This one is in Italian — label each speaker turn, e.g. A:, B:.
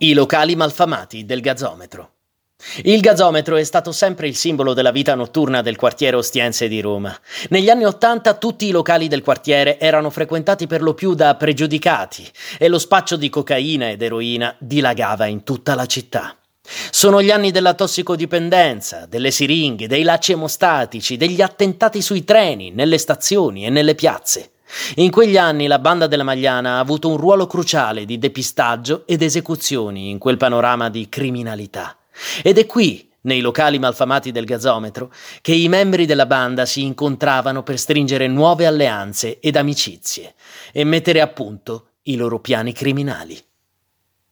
A: I locali malfamati del gazometro. Il gazometro è stato sempre il simbolo della vita notturna del quartiere ostiense di Roma. Negli anni Ottanta tutti i locali del quartiere erano frequentati per lo più da pregiudicati e lo spaccio di cocaina ed eroina dilagava in tutta la città. Sono gli anni della tossicodipendenza, delle siringhe, dei lacci emostatici, degli attentati sui treni, nelle stazioni e nelle piazze. In quegli anni la banda della Magliana ha avuto un ruolo cruciale di depistaggio ed esecuzioni in quel panorama di criminalità. Ed è qui, nei locali malfamati del gazometro, che i membri della banda si incontravano per stringere nuove alleanze ed amicizie e mettere a punto i loro piani criminali.